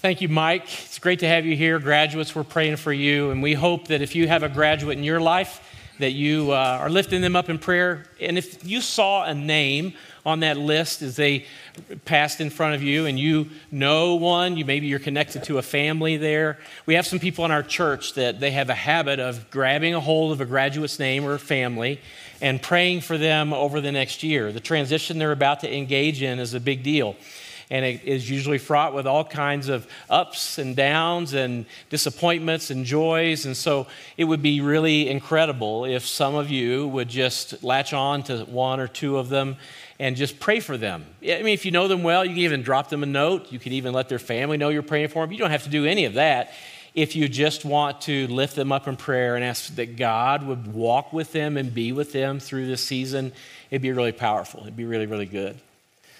Thank you, Mike. It's great to have you here. Graduates, we're praying for you, and we hope that if you have a graduate in your life, that you uh, are lifting them up in prayer. And if you saw a name on that list as they passed in front of you and you know one, you maybe you're connected to a family there. We have some people in our church that they have a habit of grabbing a hold of a graduate's name or family and praying for them over the next year. The transition they're about to engage in is a big deal and it is usually fraught with all kinds of ups and downs and disappointments and joys. And so it would be really incredible if some of you would just latch on to one or two of them and just pray for them. I mean, if you know them well, you can even drop them a note. You could even let their family know you're praying for them. You don't have to do any of that if you just want to lift them up in prayer and ask that God would walk with them and be with them through this season, it'd be really powerful. It'd be really, really good.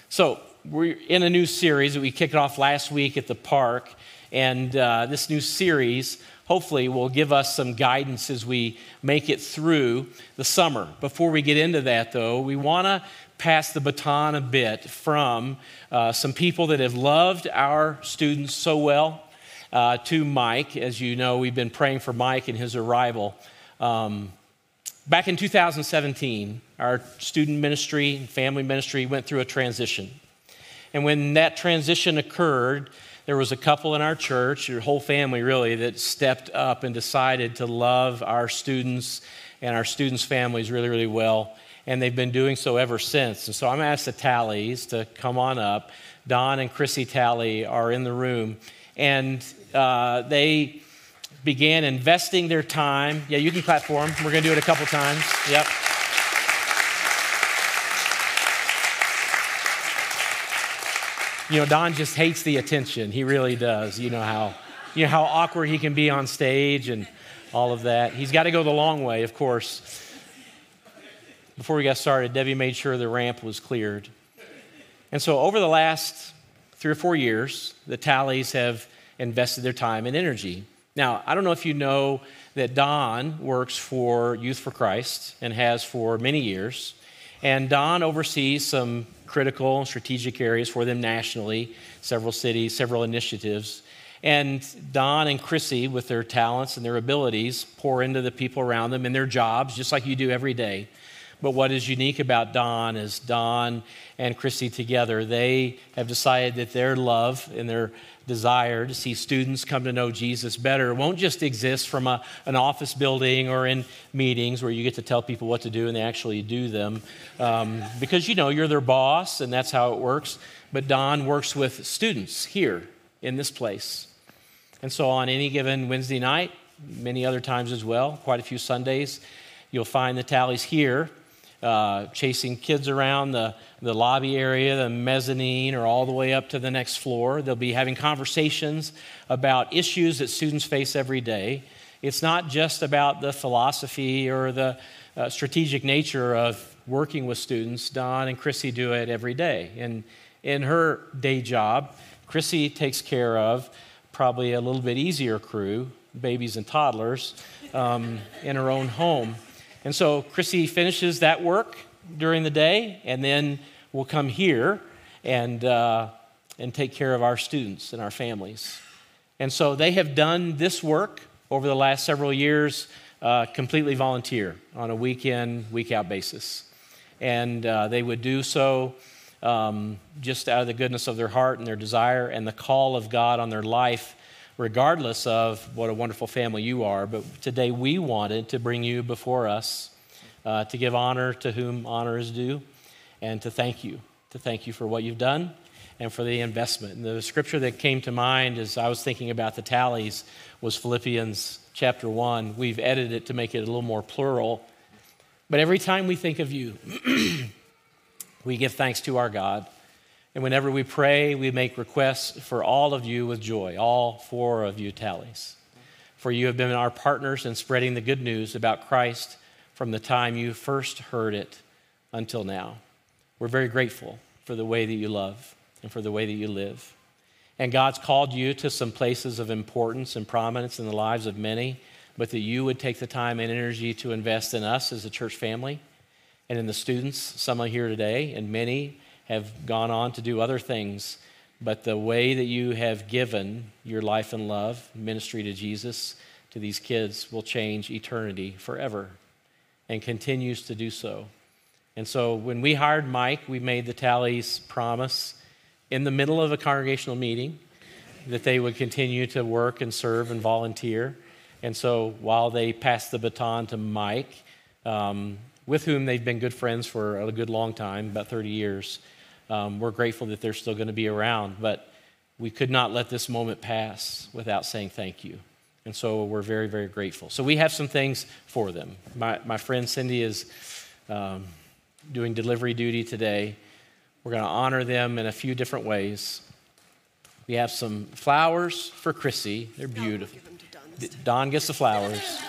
So, we're in a new series that we kicked off last week at the park. And uh, this new series hopefully will give us some guidance as we make it through the summer. Before we get into that, though, we want to pass the baton a bit from uh, some people that have loved our students so well uh, to Mike. As you know, we've been praying for Mike and his arrival. Um, back in 2017, our student ministry and family ministry went through a transition. And when that transition occurred, there was a couple in our church, your whole family really, that stepped up and decided to love our students and our students' families really, really well. And they've been doing so ever since. And so I'm going to ask the Tallies to come on up. Don and Chrissy Tally are in the room. And uh, they began investing their time. Yeah, you can clap for them. We're going to do it a couple times. Yep. You know, Don just hates the attention. He really does. You know how, you know how awkward he can be on stage and all of that. He's got to go the long way, of course. Before we got started, Debbie made sure the ramp was cleared. And so, over the last three or four years, the Tallies have invested their time and energy. Now, I don't know if you know that Don works for Youth for Christ and has for many years. And Don oversees some critical strategic areas for them nationally, several cities, several initiatives. And Don and Chrissy, with their talents and their abilities, pour into the people around them and their jobs, just like you do every day. But what is unique about Don is Don and Christy together, they have decided that their love and their desire to see students come to know Jesus better won't just exist from a, an office building or in meetings where you get to tell people what to do and they actually do them. Um, because you know, you're their boss and that's how it works. But Don works with students here in this place. And so on any given Wednesday night, many other times as well, quite a few Sundays, you'll find the Tallies here uh, chasing kids around the, the lobby area, the mezzanine, or all the way up to the next floor. They'll be having conversations about issues that students face every day. It's not just about the philosophy or the uh, strategic nature of working with students. Don and Chrissy do it every day. And in her day job, Chrissy takes care of probably a little bit easier crew, babies and toddlers, um, in her own home. And so Chrissy finishes that work during the day, and then we'll come here and, uh, and take care of our students and our families. And so they have done this work over the last several years uh, completely volunteer on a week in, week out basis. And uh, they would do so um, just out of the goodness of their heart and their desire and the call of God on their life regardless of what a wonderful family you are. But today we wanted to bring you before us uh, to give honor to whom honor is due and to thank you, to thank you for what you've done and for the investment. And the scripture that came to mind as I was thinking about the Tallies was Philippians chapter 1. We've edited it to make it a little more plural. But every time we think of you, we give thanks to our God and whenever we pray, we make requests for all of you with joy, all four of you Tallies. For you have been our partners in spreading the good news about Christ from the time you first heard it until now. We're very grateful for the way that you love and for the way that you live. And God's called you to some places of importance and prominence in the lives of many, but that you would take the time and energy to invest in us as a church family and in the students, some are here today, and many have gone on to do other things but the way that you have given your life and love, ministry to Jesus, to these kids will change eternity forever and continues to do so. And so when we hired Mike, we made the Tallies promise in the middle of a congregational meeting that they would continue to work and serve and volunteer. And so while they passed the baton to Mike, um, with whom they've been good friends for a good long time, about 30 years, um, we're grateful that they're still going to be around. But we could not let this moment pass without saying thank you. And so we're very, very grateful. So we have some things for them. My, my friend Cindy is um, doing delivery duty today. We're going to honor them in a few different ways. We have some flowers for Chrissy. They're beautiful. Don, Don gets the flowers.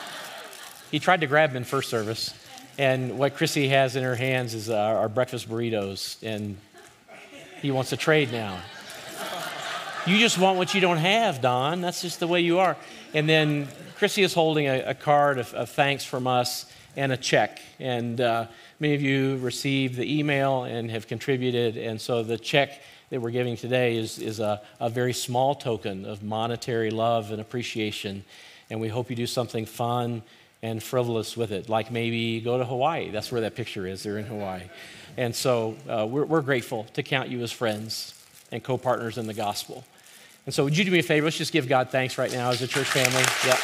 he tried to grab them in first service. And what Chrissy has in her hands is our, our breakfast burritos. And he wants to trade now. You just want what you don't have, Don. That's just the way you are. And then Chrissy is holding a, a card of, of, thanks from us and a check. And uh, many of you received the email and have contributed. And so the check that we're giving today is, is a, a very small token of monetary love and appreciation. And we hope you do something fun and frivolous with it, like maybe go to Hawaii. That's where that picture is. They're in Hawaii. And so uh, we're, we're grateful to count you as friends and co partners in the gospel. And so, would you do me a favor? Let's just give God thanks right now as a church family. Yeah.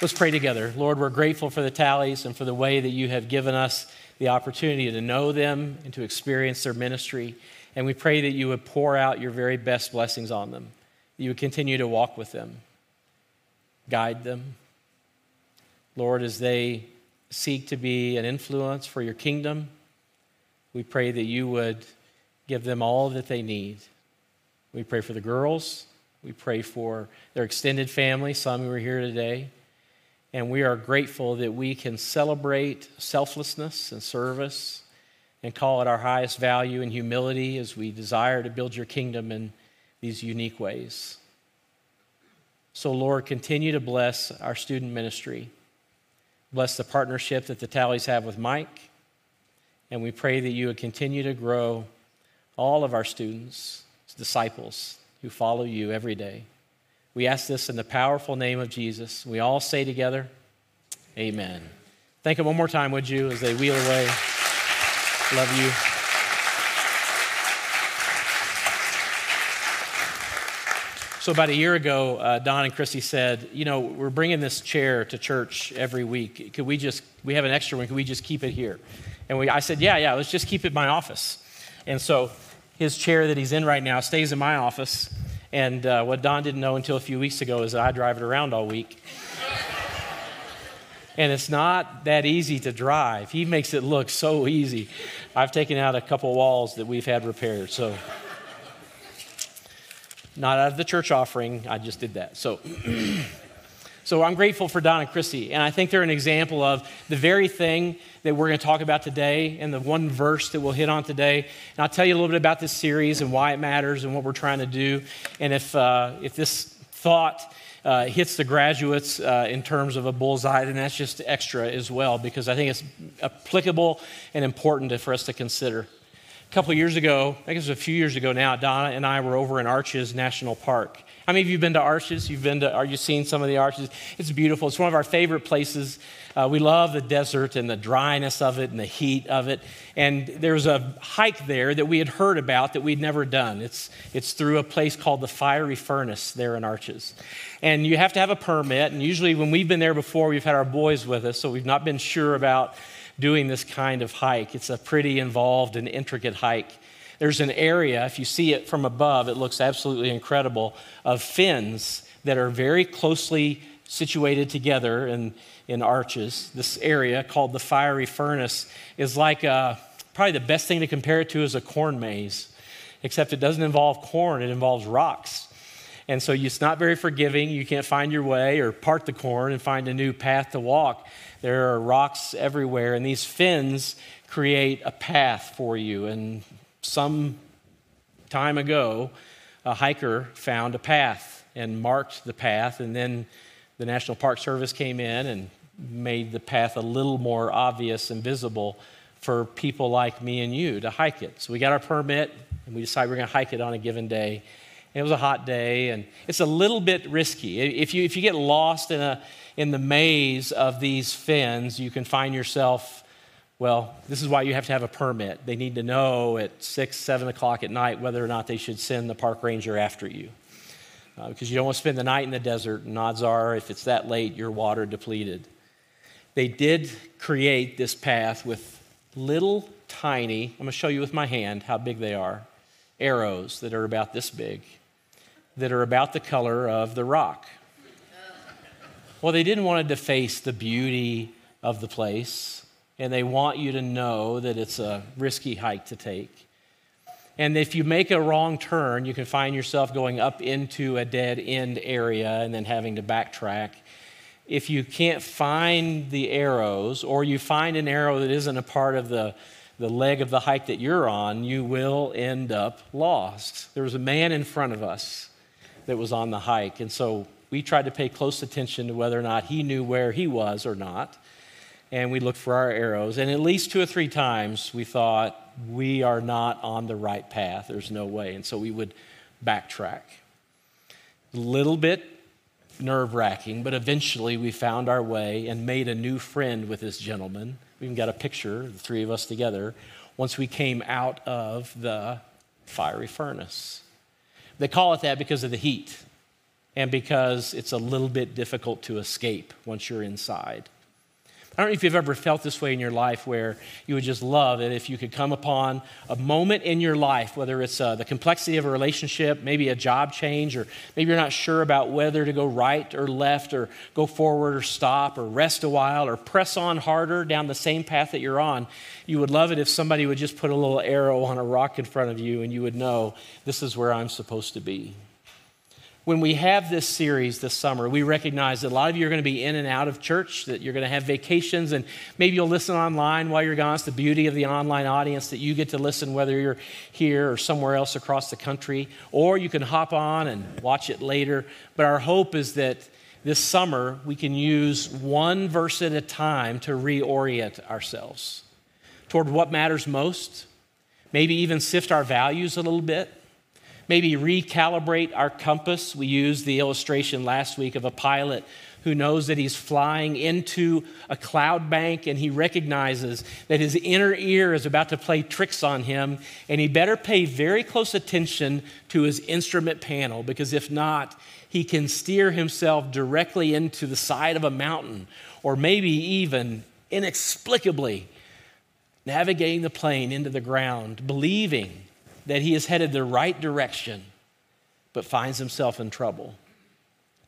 Let's pray together. Lord, we're grateful for the Tallies and for the way that you have given us the opportunity to know them and to experience their ministry. And we pray that you would pour out your very best blessings on them. You would continue to walk with them, guide them, Lord, as they seek to be an influence for your kingdom, we pray that you would give them all that they need. We pray for the girls. We pray for their extended family, some who are here today. And we are grateful that we can celebrate selflessness and service and call it our highest value and humility as we desire to build your kingdom in these unique ways. So, Lord, continue to bless our student ministry. Bless the partnership that the Tallies have with Mike. And we pray that you would continue to grow all of our students, disciples who follow you every day. We ask this in the powerful name of Jesus. We all say together, Amen. Thank them one more time, would you, as they wheel away. Love you. So, about a year ago, uh, Don and Christy said, You know, we're bringing this chair to church every week. Could we just, we have an extra one, could we just keep it here? And we, I said, Yeah, yeah, let's just keep it in my office. And so, his chair that he's in right now stays in my office. And uh, what Don didn't know until a few weeks ago is I drive it around all week. and it's not that easy to drive. He makes it look so easy. I've taken out a couple walls that we've had repaired. So, not out of the church offering. I just did that. So, so I'm grateful for Don and Christy, and I think they're an example of the very thing that we're going to talk about today, and the one verse that we'll hit on today. And I'll tell you a little bit about this series and why it matters and what we're trying to do, and if uh, if this thought. Uh, hits the graduates uh, in terms of a bullseye, and that's just extra as well because I think it's applicable and important for us to consider. A couple years ago, I guess it was a few years ago now, Donna and I were over in Arches National Park. How many of you have been to Arches? You've been to, are you seen some of the Arches? It's beautiful. It's one of our favorite places. Uh, we love the desert and the dryness of it and the heat of it. And there's a hike there that we had heard about that we'd never done. It's, it's through a place called the Fiery Furnace there in Arches. And you have to have a permit. And usually, when we've been there before, we've had our boys with us, so we've not been sure about doing this kind of hike. It's a pretty involved and intricate hike. There's an area, if you see it from above, it looks absolutely incredible, of fins that are very closely situated together in, in arches. This area called the fiery furnace is like a, uh, probably the best thing to compare it to is a corn maze, except it doesn't involve corn, it involves rocks. And so it's not very forgiving. You can't find your way or part the corn and find a new path to walk. There are rocks everywhere, and these fins create a path for you. And some time ago, a hiker found a path and marked the path. And then the National Park Service came in and made the path a little more obvious and visible for people like me and you to hike it. So we got our permit and we decided we're going to hike it on a given day. And it was a hot day and it's a little bit risky. If you, if you get lost in, a, in the maze of these fins, you can find yourself, well, this is why you have to have a permit. They need to know at six, seven o'clock at night whether or not they should send the park ranger after you. Uh, because you don't want to spend the night in the desert, and odds are, if it's that late, you're water depleted. They did create this path with little tiny, I'm going to show you with my hand how big they are, arrows that are about this big, that are about the color of the rock. Well, they didn't want to deface the beauty of the place, and they want you to know that it's a risky hike to take. And if you make a wrong turn, you can find yourself going up into a dead end area and then having to backtrack if you can't find the arrows or you find an arrow that isn't a part of the, the leg of the hike that you're on, you will end up lost. There was a man in front of us that was on the hike, and so we tried to pay close attention to whether or not he knew where he was or not. And we looked for our arrows, and at least two or three times we thought, we are not on the right path. There's no way. And so we would backtrack. A little bit nerve wracking, but eventually we found our way and made a new friend with this gentleman. We even got a picture, the three of us together, once we came out of the fiery furnace. They call it that because of the heat and because it's a little bit difficult to escape once you're inside. I don't know if you've ever felt this way in your life where you would just love it if you could come upon a moment in your life, whether it's uh, the complexity of a relationship, maybe a job change, or maybe you're not sure about whether to go right or left, or go forward or stop, or rest a while, or press on harder down the same path that you're on. You would love it if somebody would just put a little arrow on a rock in front of you and you would know this is where I'm supposed to be when we have this series this summer, we recognize that a lot of you are going to be in and out of church, that you're going to have vacations, and maybe you'll listen online while you're gone. It's the beauty of the online audience that you get to listen whether you're here or somewhere else across the country, or you can hop on and watch it later. But our hope is that this summer we can use one verse at a time to reorient ourselves toward what matters most, maybe even sift our values a little bit maybe recalibrate our compass. We used the illustration last week of a pilot who knows that he's flying into a cloud bank and he recognizes that his inner ear is about to play tricks on him, and he better pay very close attention to his instrument panel because if not, he can steer himself directly into the side of a mountain or maybe even inexplicably navigating the plane into the ground, believing that he is headed the right direction, but finds himself in trouble.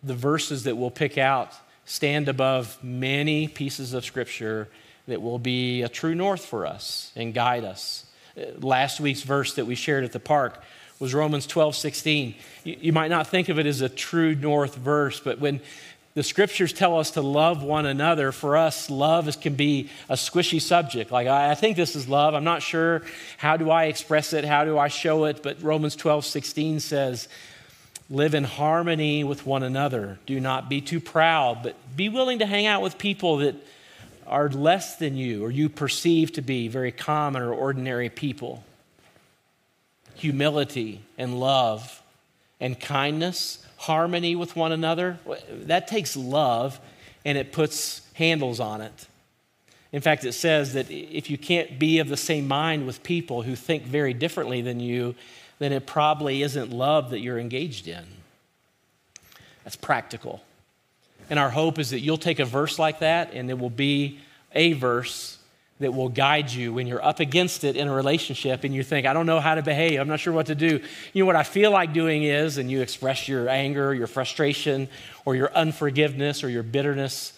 The verses that we'll pick out stand above many pieces of scripture that will be a true north for us and guide us. Uh, last week's verse that we shared at the park was Romans 12, 16. You, might not think of it as a true north verse, but when the scriptures tell us to love one another. For us, love can be a squishy subject. Like, I, I, think this is love. I'm not sure. How do I express it? How do I show it? But Romans 12, 16 says, Live in harmony with one another. Do not be too proud, but be willing to hang out with people that are less than you or you perceive to be very common or ordinary people. Humility and love and kindness harmony with one another, that takes love and it puts handles on it. In fact, it says that if you can't be of the same mind with people who think very differently than you, then it probably isn't love that you're engaged in. That's practical. And our hope is that you'll take a verse like that and it will be a verse that will guide you when you're up against it in a relationship and you think, I don't know how to behave, I'm not sure what to do. You know, what I feel like doing is, and you express your anger, your frustration, or your unforgiveness, or your bitterness,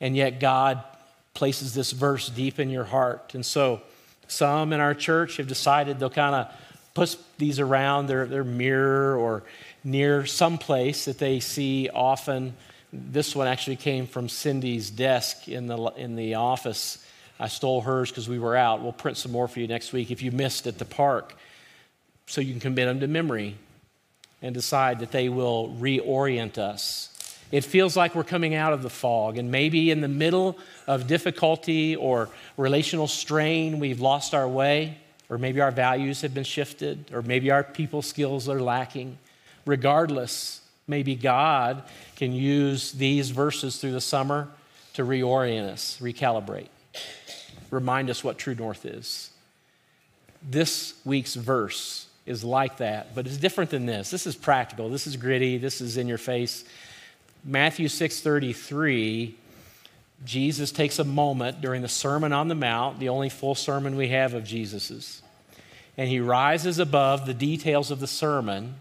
and yet God places this verse deep in your heart. And so, some in our church have decided they'll kind of put these around their, their mirror or near some place that they see often. This one actually came from Cindy's desk in the, in the office I stole hers because we were out. We'll print some more for you next week if you missed at the park so you can commit them to memory. and decide that they will reorient us. It feels like we're coming out of the fog, and maybe in the middle of difficulty or relational strain, we've lost our way, or maybe our values have been shifted, or maybe our people skills are lacking. Regardless, maybe God can use these verses through the summer to reorient us, recalibrate, remind us what true north is. This week's verse is like that, but it's different than this. This is practical. This is gritty. This is in your face. Matthew 6:33 Jesus takes a moment during the Sermon on the Mount, the only full sermon we have of Jesus's. And he rises above the details of the sermon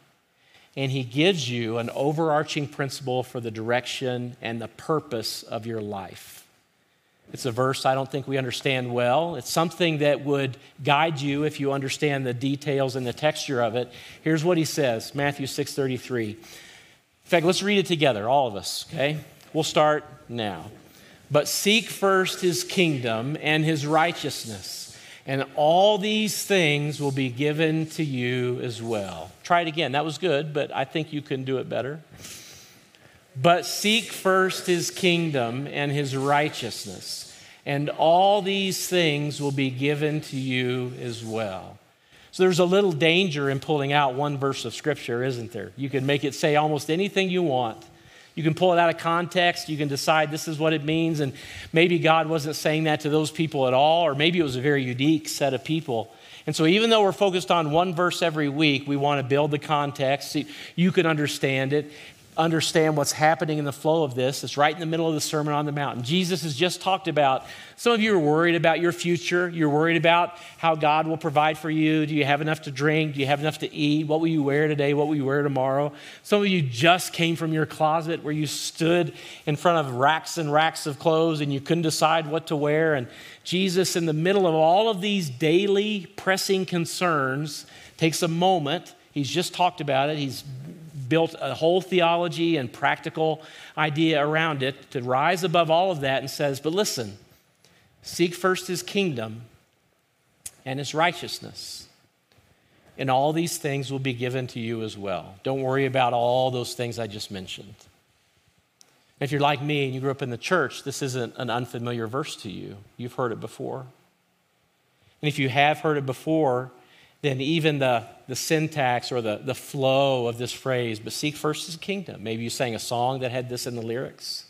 and he gives you an overarching principle for the direction and the purpose of your life. It's a verse I don't think we understand well. It's something that would guide you if you understand the details and the texture of it. Here's what he says Matthew 6:33. In fact, let's read it together, all of us, okay? We'll start now. But seek first his kingdom and his righteousness, and all these things will be given to you as well. Try it again. That was good, but I think you can do it better. But seek first his kingdom and his righteousness, and all these things will be given to you as well. So there's a little danger in pulling out one verse of scripture, isn't there? You can make it say almost anything you want. You can pull it out of context. You can decide this is what it means. And maybe God wasn't saying that to those people at all, or maybe it was a very unique set of people. And so, even though we're focused on one verse every week, we want to build the context. So you can understand it understand what's happening in the flow of this. It's right in the middle of the Sermon on the Mount. Jesus has just talked about some of you are worried about your future. You're worried about how God will provide for you. Do you have enough to drink? Do you have enough to eat? What will you wear today? What will you wear tomorrow? Some of you just came from your closet where you stood in front of racks and racks of clothes and you couldn't decide what to wear. And Jesus, in the middle of all of these daily pressing concerns, takes a moment. He's just talked about it. He's built a whole theology and practical idea around it to rise above all of that and says, but listen, seek first his kingdom and his righteousness. And all these things will be given to you as well. Don't worry about all those things I just mentioned. If you're like me and you grew up in the church, this isn't an unfamiliar verse to you. You've heard it before. And if you have heard it before, then even the, the syntax or the, the flow of this phrase, but seek first his kingdom. Maybe you sang a song that had this in the lyrics.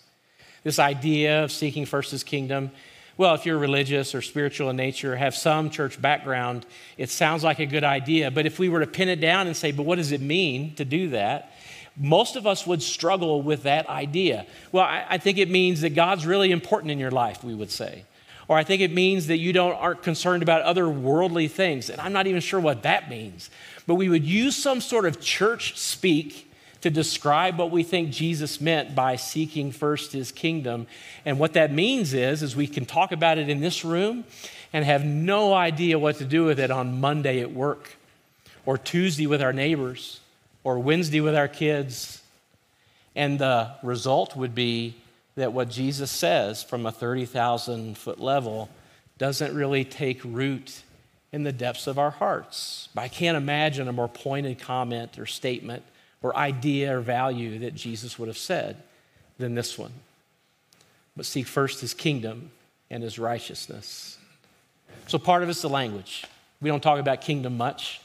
This idea of seeking first his kingdom. Well, if you're religious or spiritual in nature, have some church background, it sounds like a good idea. But if we were to pin it down and say, but what does it mean to do that? Most of us would struggle with that idea. Well, I, I think it means that God's really important in your life, we would say. Or I think it means that you don't, aren't concerned about other worldly things. And I'm not even sure what that means. But we would use some sort of church speak to describe what we think Jesus meant by seeking first his kingdom. And what that means is, is we can talk about it in this room and have no idea what to do with it on Monday at work or Tuesday with our neighbors or Wednesday with our kids. And the result would be that what Jesus says from a 30,000 foot level doesn't really take root in the depths of our hearts. I can't imagine a more pointed comment or statement or idea or value that Jesus would have said than this one. But seek first his kingdom and his righteousness. So part of it's the language. We don't talk about kingdom much.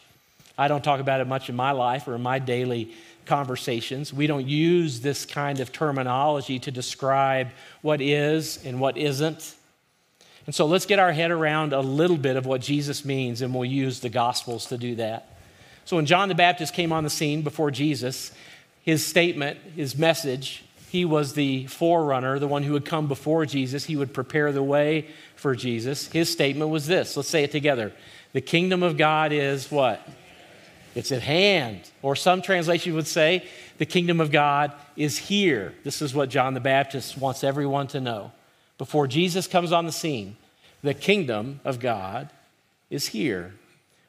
I don't talk about it much in my life or in my daily conversations. We don't use this kind of terminology to describe what is and what isn't. And so let's get our head around a little bit of what Jesus means, and we'll use the Gospels to do that. So when John the Baptist came on the scene before Jesus, his statement, his message, he was the forerunner, the one who would come before Jesus. He would prepare the way for Jesus. His statement was this let's say it together. The kingdom of God is what? It's at hand. Or some translation would say, the kingdom of God is here. This is what John the Baptist wants everyone to know. Before Jesus comes on the scene, the kingdom of God is here.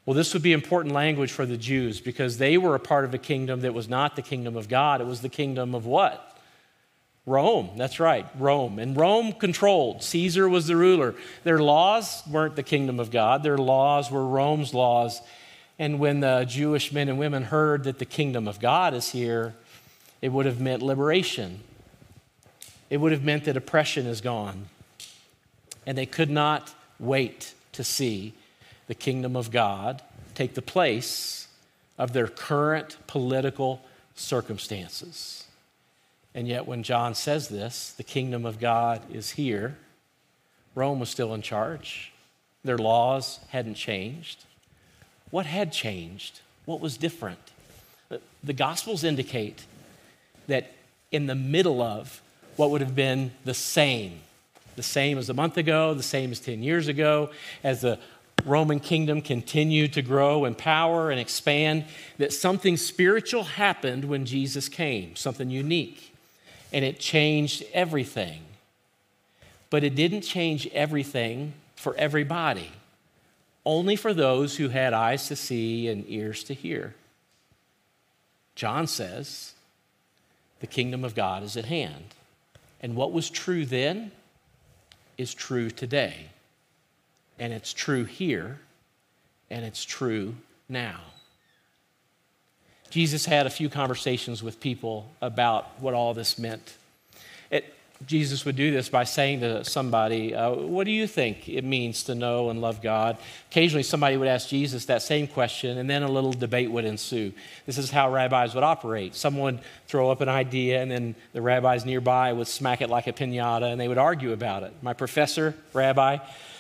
Well, this would be important language for the Jews because they were a part of a kingdom that was not the kingdom of God. It was the kingdom of what? Rome. That's right, Rome. And Rome controlled. Caesar was the ruler. Their laws weren't the kingdom of God, their laws were Rome's laws And when the Jewish men and women heard that the kingdom of God is here, it would have meant liberation. It would have meant that oppression is gone. And they could not wait to see the kingdom of God take the place of their current political circumstances. And yet, when John says this, the kingdom of God is here, Rome was still in charge. Their laws hadn't changed. What had changed? What was different? The Gospels indicate that in the middle of what would have been the same, the same as a month ago, the same as 10 years ago, as the Roman kingdom continued to grow in power and expand, that something spiritual happened when Jesus came, something unique. And it changed everything. But it didn't change everything for everybody, only for those who had eyes to see and ears to hear. John says, the kingdom of God is at hand. And what was true then is true today and it's true here, and it's true now. Jesus had a few conversations with people about what all this meant. It, Jesus would do this by saying to somebody, uh, What do you think it means to know and love God? Occasionally, somebody would ask Jesus that same question, and then a little debate would ensue. This is how rabbis would operate. Someone would throw up an idea, and then the rabbis nearby would smack it like a pinata, and they would argue about it. My professor, rabbi,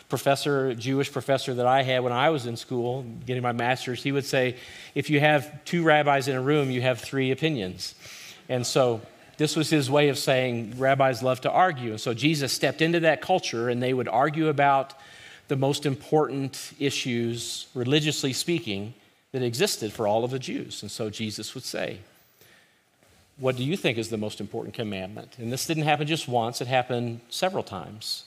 professor, Jewish professor that I had when I was in school, getting my master's, he would say, if you have two rabbis in a room, you have three opinions. And so this was his way of saying rabbis love to argue. And so Jesus stepped into that culture and they would argue about the most important issues, religiously speaking, that existed for all of the Jews. And so Jesus would say, What do you think is the most important commandment? And this didn't happen just once, it happened several times.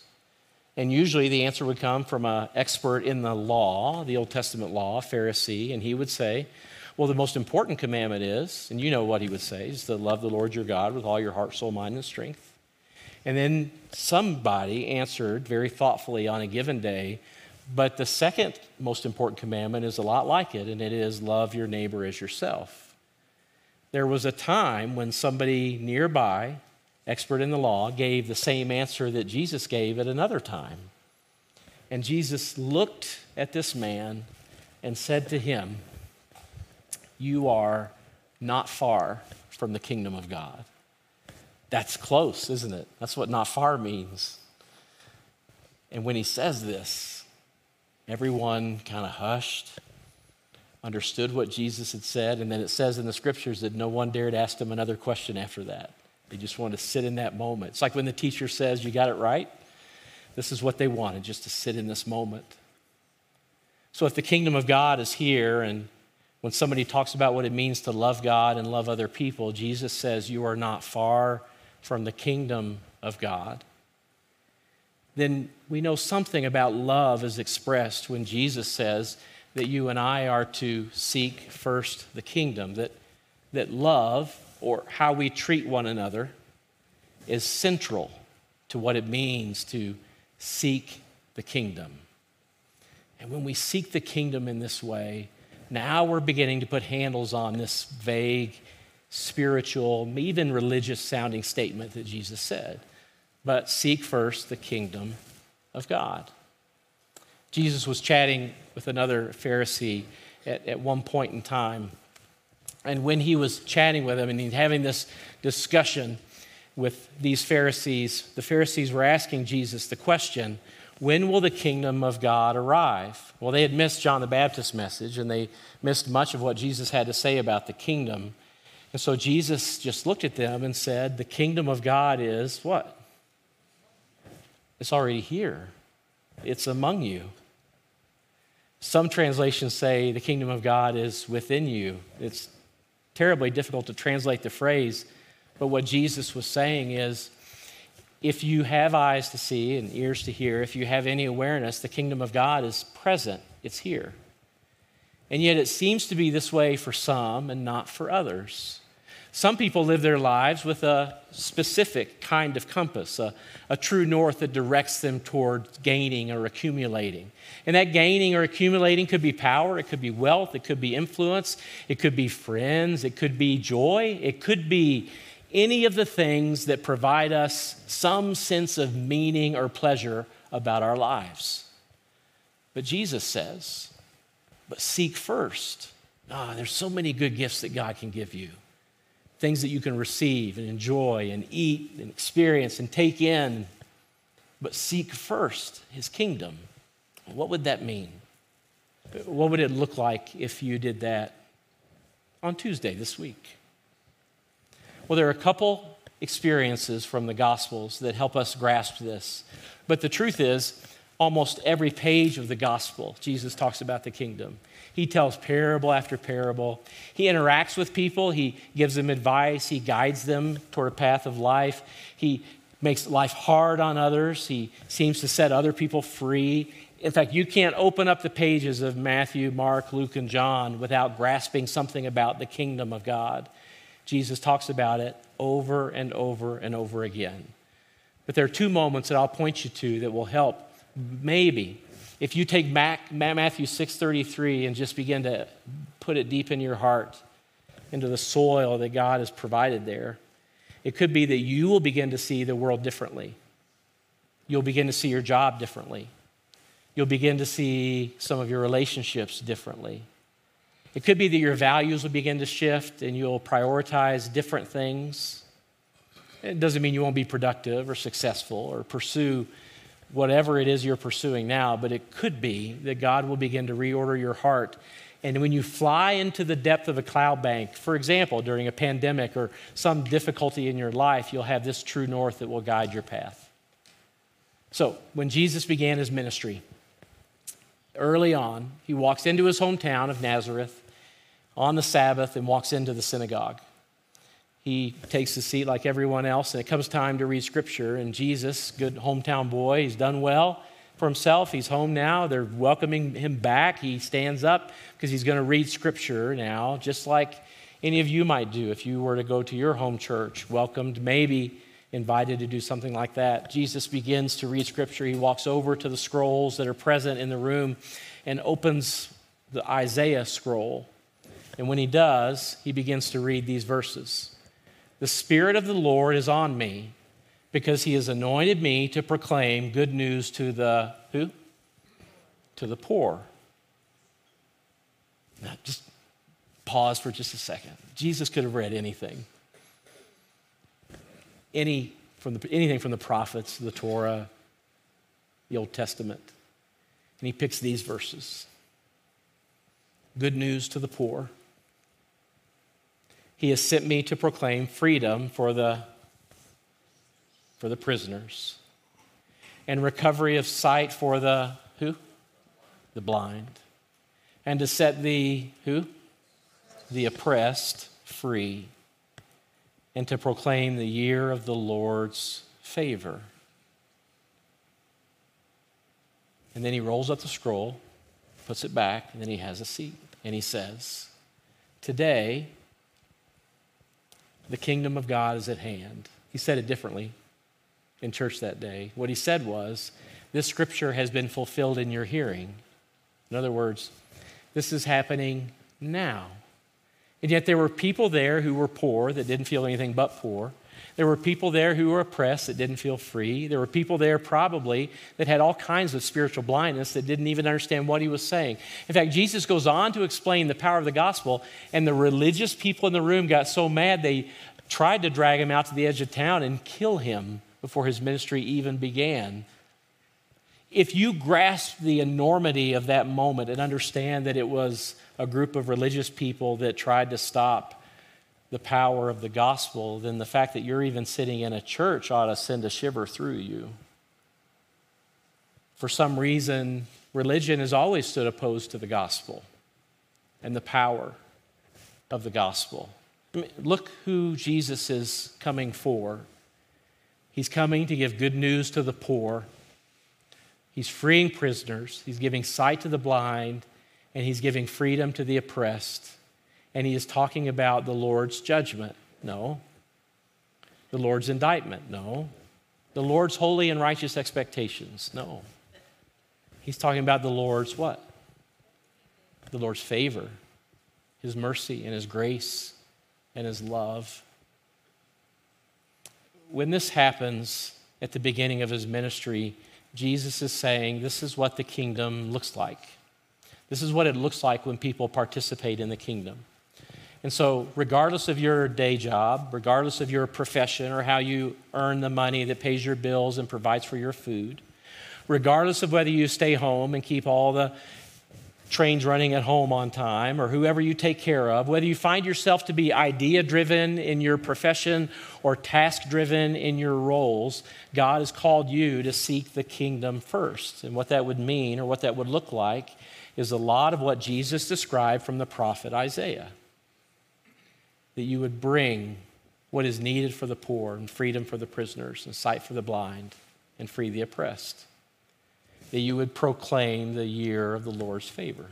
And usually the answer would come from an expert in the law, the Old Testament law, a Pharisee, and he would say, Well, the most important commandment is, and you know what he would say, is to love the Lord your God with all your heart, soul, mind, and strength. And then somebody answered very thoughtfully on a given day, but the second most important commandment is a lot like it, and it is love your neighbor as yourself. There was a time when somebody nearby expert in the law, gave the same answer that Jesus gave at another time. And Jesus looked at this man and said to him, You are not far from the kingdom of God. That's close, isn't it? That's what not far means. And when he says this, everyone kind of hushed, understood what Jesus had said, and then it says in the scriptures that no one dared ask him another question after that. They just wanted to sit in that moment. It's like when the teacher says, You got it right. This is what they wanted, just to sit in this moment. So if the kingdom of God is here, and when somebody talks about what it means to love God and love other people, Jesus says, You are not far from the kingdom of God. Then we know something about love is expressed when Jesus says that you and I are to seek first the kingdom, that, that love or how we treat one another is central to what it means to seek the kingdom. And when we seek the kingdom in this way, now we're beginning to put handles on this vague, spiritual, even religious sounding statement that Jesus said. But seek first the kingdom of God. Jesus was chatting with another Pharisee at, at one point in time. And when he was chatting with them and having this discussion with these Pharisees, the Pharisees were asking Jesus the question, when will the kingdom of God arrive? Well, they had missed John the Baptist's message and they missed much of what Jesus had to say about the kingdom. And so Jesus just looked at them and said, The kingdom of God is what? It's already here, it's among you. Some translations say the kingdom of God is within you. It's terribly difficult to translate the phrase, but what Jesus was saying is if you have eyes to see and ears to hear, if you have any awareness, the kingdom of God is present, it's here. And yet it seems to be this way for some and not for others. Some people live their lives with a specific kind of compass, a, a, true north that directs them toward gaining or accumulating. And that gaining or accumulating could be power, it could be wealth, it could be influence, it could be friends, it could be joy, it could be any of the things that provide us some sense of meaning or pleasure about our lives. But Jesus says, but seek first. Ah, there's so many good gifts that God can give you. Things that you can receive and enjoy and eat and experience and take in. But seek first his kingdom. What would that mean? What would it look like if you did that on Tuesday this week? Well, there are a couple experiences from the Gospels that help us grasp this. But the truth is, almost every page of the Gospel, Jesus talks about the kingdom. He tells parable after parable. He interacts with people. He gives them advice. He guides them toward a path of life. He makes life hard on others. He seems to set other people free. In fact, you can't open up the pages of Matthew, Mark, Luke, and John without grasping something about the kingdom of God. Jesus talks about it over and over and over again. But there are two moments that I'll point you to that will help maybe if you take Matthew 6:33 and just begin to put it deep in your heart into the soil that God has provided there, it could be that you will begin to see the world differently. You'll begin to see your job differently. You'll begin to see some of your relationships differently. It could be that your values will begin to shift and you'll prioritize different things. It doesn't mean you won't be productive or successful or pursue whatever it is you're pursuing now, but it could be that God will begin to reorder your heart. And when you fly into the depth of a cloud bank, for example, during a pandemic or some difficulty in your life, you'll have this true north that will guide your path. So, when Jesus began his ministry, early on, he walks into his hometown of Nazareth on the Sabbath and walks into the synagogue he takes his seat like everyone else, and it comes time to read scripture. And Jesus, good hometown boy, he's done well for himself. He's home now. They're welcoming him back. He stands up because he's going to read scripture now, just like any of you might do if you were to go to your home church, welcomed, maybe invited to do something like that. Jesus begins to read scripture. He walks over to the scrolls that are present in the room and opens the Isaiah scroll. And when he does, he begins to read these verses. The Spirit of the Lord is on me because he has anointed me to proclaim good news to the who? To the poor. Now, just pause for just a second. Jesus could have read anything. Any from the, anything from the prophets, the Torah, the Old Testament. And he picks these verses. Good news to the poor. He has sent me to proclaim freedom for the, for the prisoners and recovery of sight for the who? The blind. And to set the who? The oppressed free. And to proclaim the year of the Lord's favor. And then he rolls up the scroll, puts it back, and then he has a seat. And he says, Today, the kingdom of God is at hand. He said it differently in church that day. What he said was, This scripture has been fulfilled in your hearing. In other words, this is happening now. And yet there were people there who were poor that didn't feel anything but poor. There were people there who were oppressed that didn't feel free. There were people there probably that had all kinds of spiritual blindness that didn't even understand what he was saying. In fact, Jesus goes on to explain the power of the gospel, and the religious people in the room got so mad they tried to drag him out to the edge of town and kill him before his ministry even began. If you grasp the enormity of that moment and understand that it was a group of religious people that tried to stop the power of the gospel, then the fact that you're even sitting in a church ought to send a shiver through you. For some reason, religion has always stood opposed to the gospel and the power of the gospel. Look who Jesus is coming for. He's coming to give good news to the poor. He's freeing prisoners. He's giving sight to the blind. And he's giving freedom to the oppressed and he is talking about the Lord's judgment No. The Lord's indictment? No. The Lord's holy and righteous expectations? No. He's talking about the Lord's what? The Lord's favor, His mercy and His grace and His love. When this happens at the beginning of His ministry, Jesus is saying, This is what the kingdom looks like. This is what it looks like when people participate in the kingdom. And so, regardless of your day job, regardless of your profession or how you earn the money that pays your bills and provides for your food, regardless of whether you stay home and keep all the trains running at home on time or whoever you take care of, whether you find yourself to be idea driven in your profession or task driven in your roles, God has called you to seek the kingdom first. And what that would mean or what that would look like is a lot of what Jesus described from the prophet Isaiah. That you would bring what is needed for the poor and freedom for the prisoners and sight for the blind and free the oppressed that you would proclaim the year of the Lord's favor,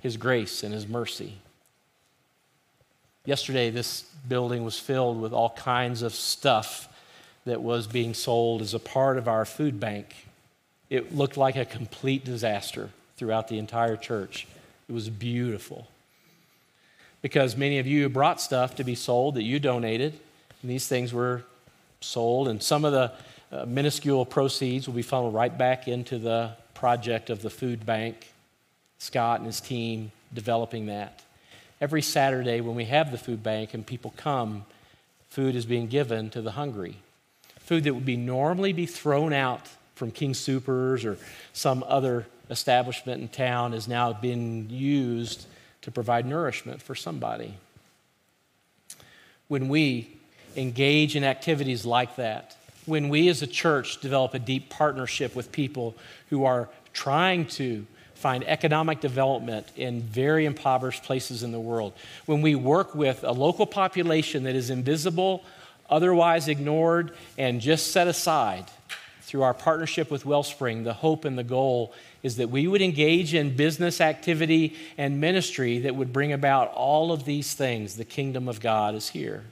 His grace and His mercy. Yesterday, this building was filled with all kinds of stuff that was being sold as a part of our food bank. It looked like a complete disaster throughout the entire church. It was beautiful. Because many of you brought stuff to be sold that you donated, and these things were sold, and some of the uh, minuscule proceeds will be funneled right back into the project of the food bank. Scott and his team developing that. Every Saturday, when we have the food bank and people come, food is being given to the hungry. Food that would be normally be thrown out from King Soopers or some other establishment in town is now being used to provide nourishment for somebody. When we engage in activities like that, when we as a church develop a deep partnership with people who are trying to find economic development in very impoverished places in the world, when we work with a local population that is invisible, otherwise ignored, and just set aside through our partnership with Wellspring, the hope and the goal is that we would engage in business activity and ministry that would bring about all of these things. The kingdom of God is here.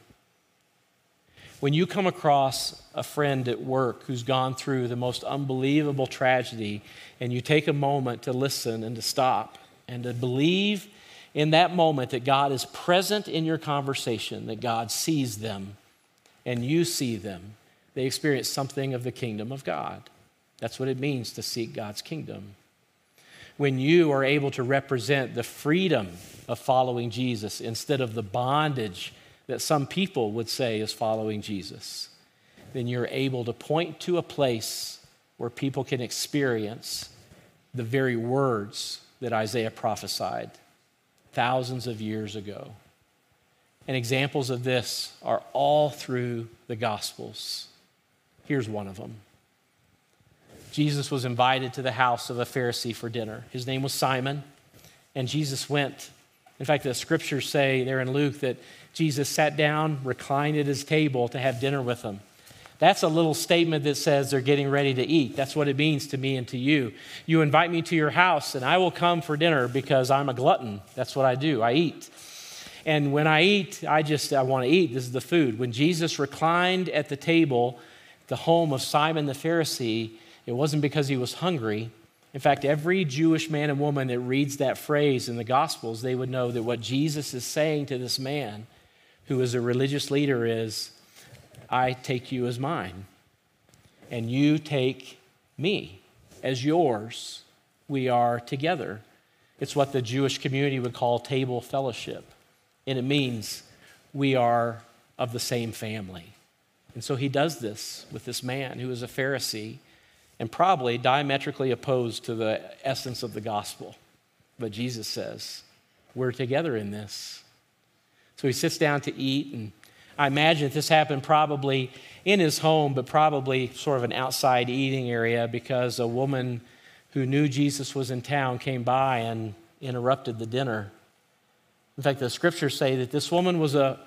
When you come across a friend at work who's gone through the most unbelievable tragedy, and you take a moment to listen and to stop and to believe in that moment that God is present in your conversation, that God sees them and you see them, they experience something of the kingdom of God. That's what it means to seek God's kingdom. When you are able to represent the freedom of following Jesus instead of the bondage that some people would say is following Jesus, then you're able to point to a place where people can experience the very words that Isaiah prophesied thousands of years ago. And examples of this are all through the Gospels. Here's one of them. Jesus was invited to the house of a Pharisee for dinner. His name was Simon, and Jesus went. In fact, the scriptures say there in Luke that Jesus sat down, reclined at his table to have dinner with them. That's a little statement that says they're getting ready to eat. That's what it means to me and to you. You invite me to your house, and I will come for dinner because I'm a glutton. That's what I do. I eat. And when I eat, I just I want to eat. This is the food. When Jesus reclined at the table, the home of Simon the Pharisee, it wasn't because he was hungry. In fact, every Jewish man and woman that reads that phrase in the Gospels, they would know that what Jesus is saying to this man who is a religious leader is, I take you as mine, and you take me as yours. We are together. It's what the Jewish community would call table fellowship, and it means we are of the same family. And so he does this with this man who is a Pharisee and probably diametrically opposed to the essence of the gospel. But Jesus says, We're together in this. So he sits down to eat, and I imagine this happened probably in his home, but probably sort of an outside eating area because a woman who knew Jesus was in town came by and interrupted the dinner. In fact, the scriptures say that this woman was a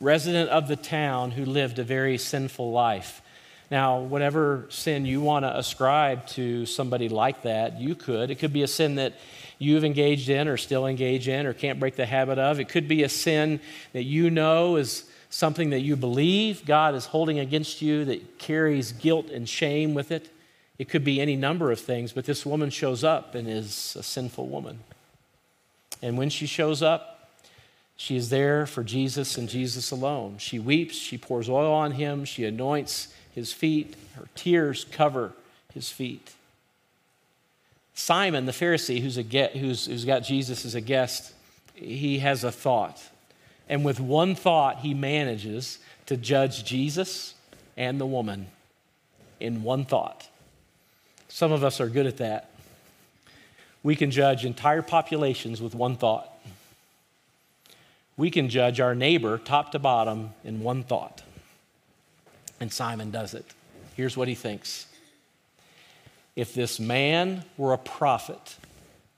resident of the town who lived a very sinful life. Now, whatever sin you want to ascribe to somebody like that, you could. It could be a sin that you've engaged in or still engage in or can't break the habit of. It could be a sin that you know is something that you believe God is holding against you that carries guilt and shame with it. It could be any number of things, but this woman shows up and is a sinful woman. And when she shows up, she is there for Jesus and Jesus alone. She weeps, she pours oil on him, she anoints his feet, her tears cover his feet. Simon, the Pharisee, who's, a get, who's, who's got Jesus as a guest, he has a thought. And with one thought, he manages to judge Jesus and the woman in one thought. Some of us are good at that. We can judge entire populations with one thought. We can judge our neighbor top to bottom in one thought. And Simon does it. Here's what he thinks If this man were a prophet,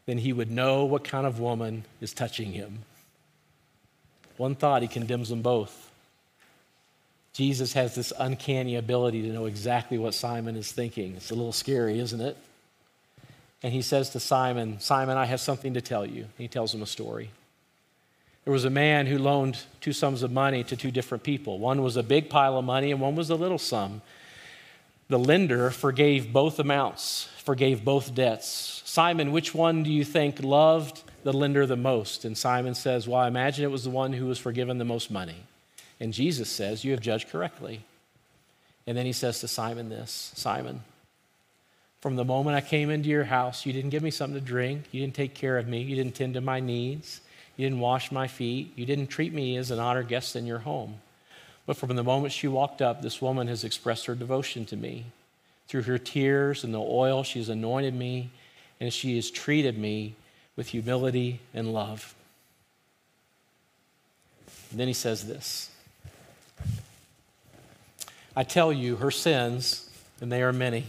then he would know what kind of woman is touching him. One thought, he condemns them both. Jesus has this uncanny ability to know exactly what Simon is thinking. It's a little scary, isn't it? And he says to Simon, Simon, I have something to tell you. He tells him a story. There was a man who loaned two sums of money to two different people. One was a big pile of money, and one was a little sum. The lender forgave both amounts, forgave both debts. Simon, which one do you think loved the lender the most? And Simon says, Well, I imagine it was the one who was forgiven the most money. And Jesus says, You have judged correctly. And then he says to Simon this Simon, from the moment I came into your house, you didn't give me something to drink. You didn't take care of me. You didn't tend to my needs. You didn't wash my feet. You didn't treat me as an honored guest in your home. But from the moment she walked up, this woman has expressed her devotion to me. Through her tears and the oil, she has anointed me, and she has treated me with humility and love. And then he says this I tell you, her sins, and they are many.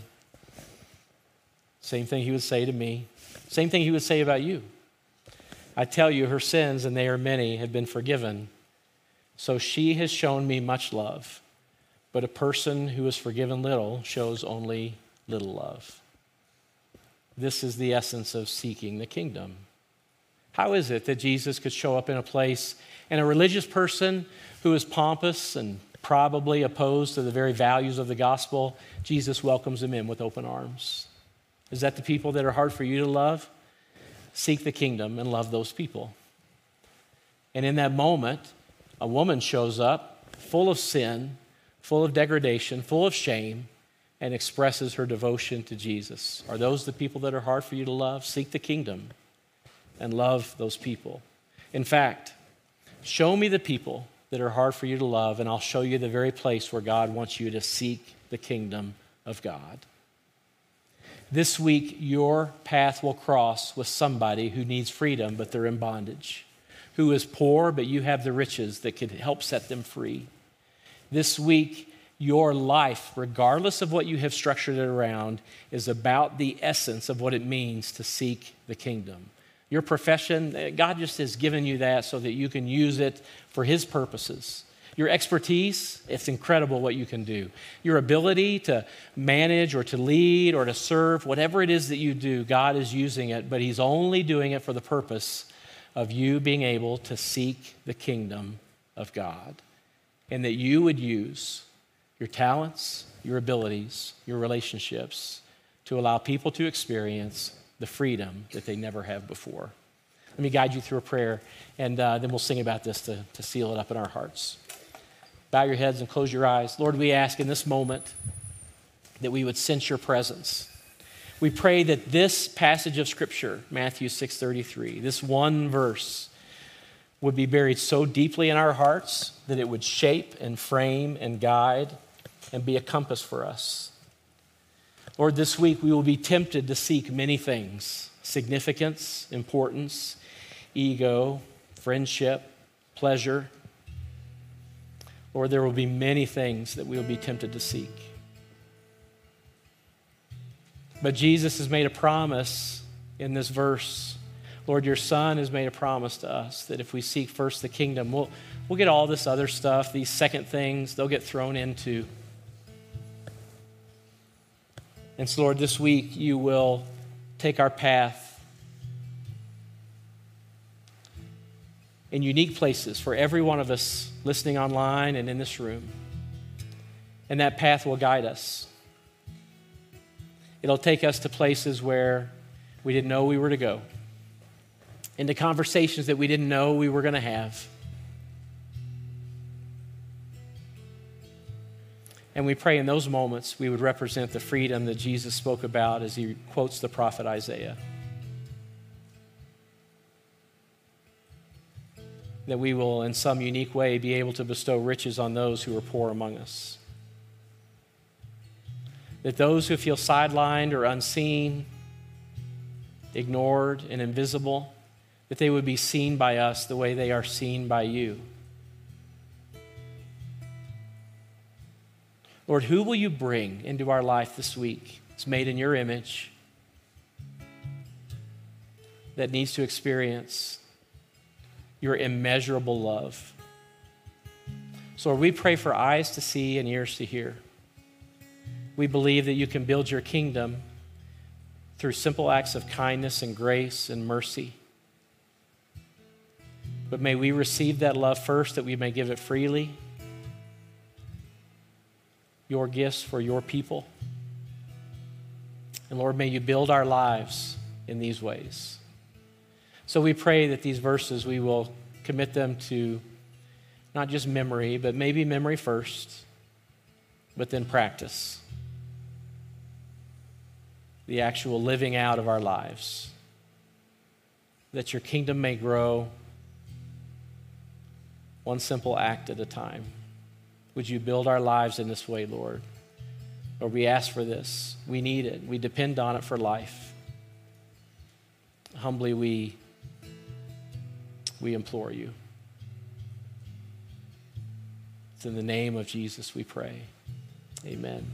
Same thing he would say to me. Same thing he would say about you. I tell you, her sins, and they are many, have been forgiven. So she has shown me much love. But a person who is forgiven little shows only little love. This is the essence of seeking the kingdom. How is it that Jesus could show up in a place and a religious person who is pompous and probably opposed to the very values of the gospel, Jesus welcomes him in with open arms? Is that the people that are hard for you to love? Seek the kingdom and love those people. And in that moment, a woman shows up full of sin, full of degradation, full of shame, and expresses her devotion to Jesus. Are those the people that are hard for you to love? Seek the kingdom and love those people. In fact, show me the people that are hard for you to love, and I'll show you the very place where God wants you to seek the kingdom of God. This week, your path will cross with somebody who needs freedom, but they're in bondage, who is poor, but you have the riches that could help set them free. This week, your life, regardless of what you have structured it around, is about the essence of what it means to seek the kingdom. Your profession, God just has given you that so that you can use it for His purposes. Your expertise, it's incredible what you can do. Your ability to manage or to lead or to serve, whatever it is that you do, God is using it, but He's only doing it for the purpose of you being able to seek the kingdom of God. And that you would use your talents, your abilities, your relationships to allow people to experience the freedom that they never have before. Let me guide you through a prayer, and uh, then we'll sing about this to, to seal it up in our hearts. Bow your heads and close your eyes. Lord, we ask in this moment that we would sense your presence. We pray that this passage of scripture, Matthew 6:33, this one verse would be buried so deeply in our hearts that it would shape and frame and guide and be a compass for us. Lord, this week we will be tempted to seek many things significance, importance, ego, friendship, pleasure, Lord, there will be many things that we will be tempted to seek. But Jesus has made a promise in this verse. Lord, your Son has made a promise to us that if we seek first the kingdom, we'll, we'll get all this other stuff, these second things, they'll get thrown into. And so, Lord, this week you will take our path in unique places for every one of us listening online and in this room. And that path will guide us. It'll take us to places where we didn't know we were to go, into conversations that we didn't know we were going to have. And we pray in those moments we would represent the freedom that Jesus spoke about as he quotes the prophet Isaiah. That we will, in some unique way, be able to bestow riches on those who are poor among us. That those who feel sidelined or unseen, ignored, and invisible, that they would be seen by us the way they are seen by you. Lord, who will you bring into our life this week? It's made in your image that needs to experience your immeasurable love. So, Lord, we pray for eyes to see and ears to hear. We believe that you can build your kingdom through simple acts of kindness and grace and mercy. But may we receive that love first, that we may give it freely. Your gifts for your people. And Lord, may you build our lives in these ways. So we pray that these verses, we will commit them to not just memory, but maybe memory first, but then practice. The actual living out of our lives. That your kingdom may grow one simple act at a time. Would you build our lives in this way, Lord? Lord, we ask for this. We need it. We depend on it for life. Humbly, we we implore you. It's in the name of Jesus we pray. Amen.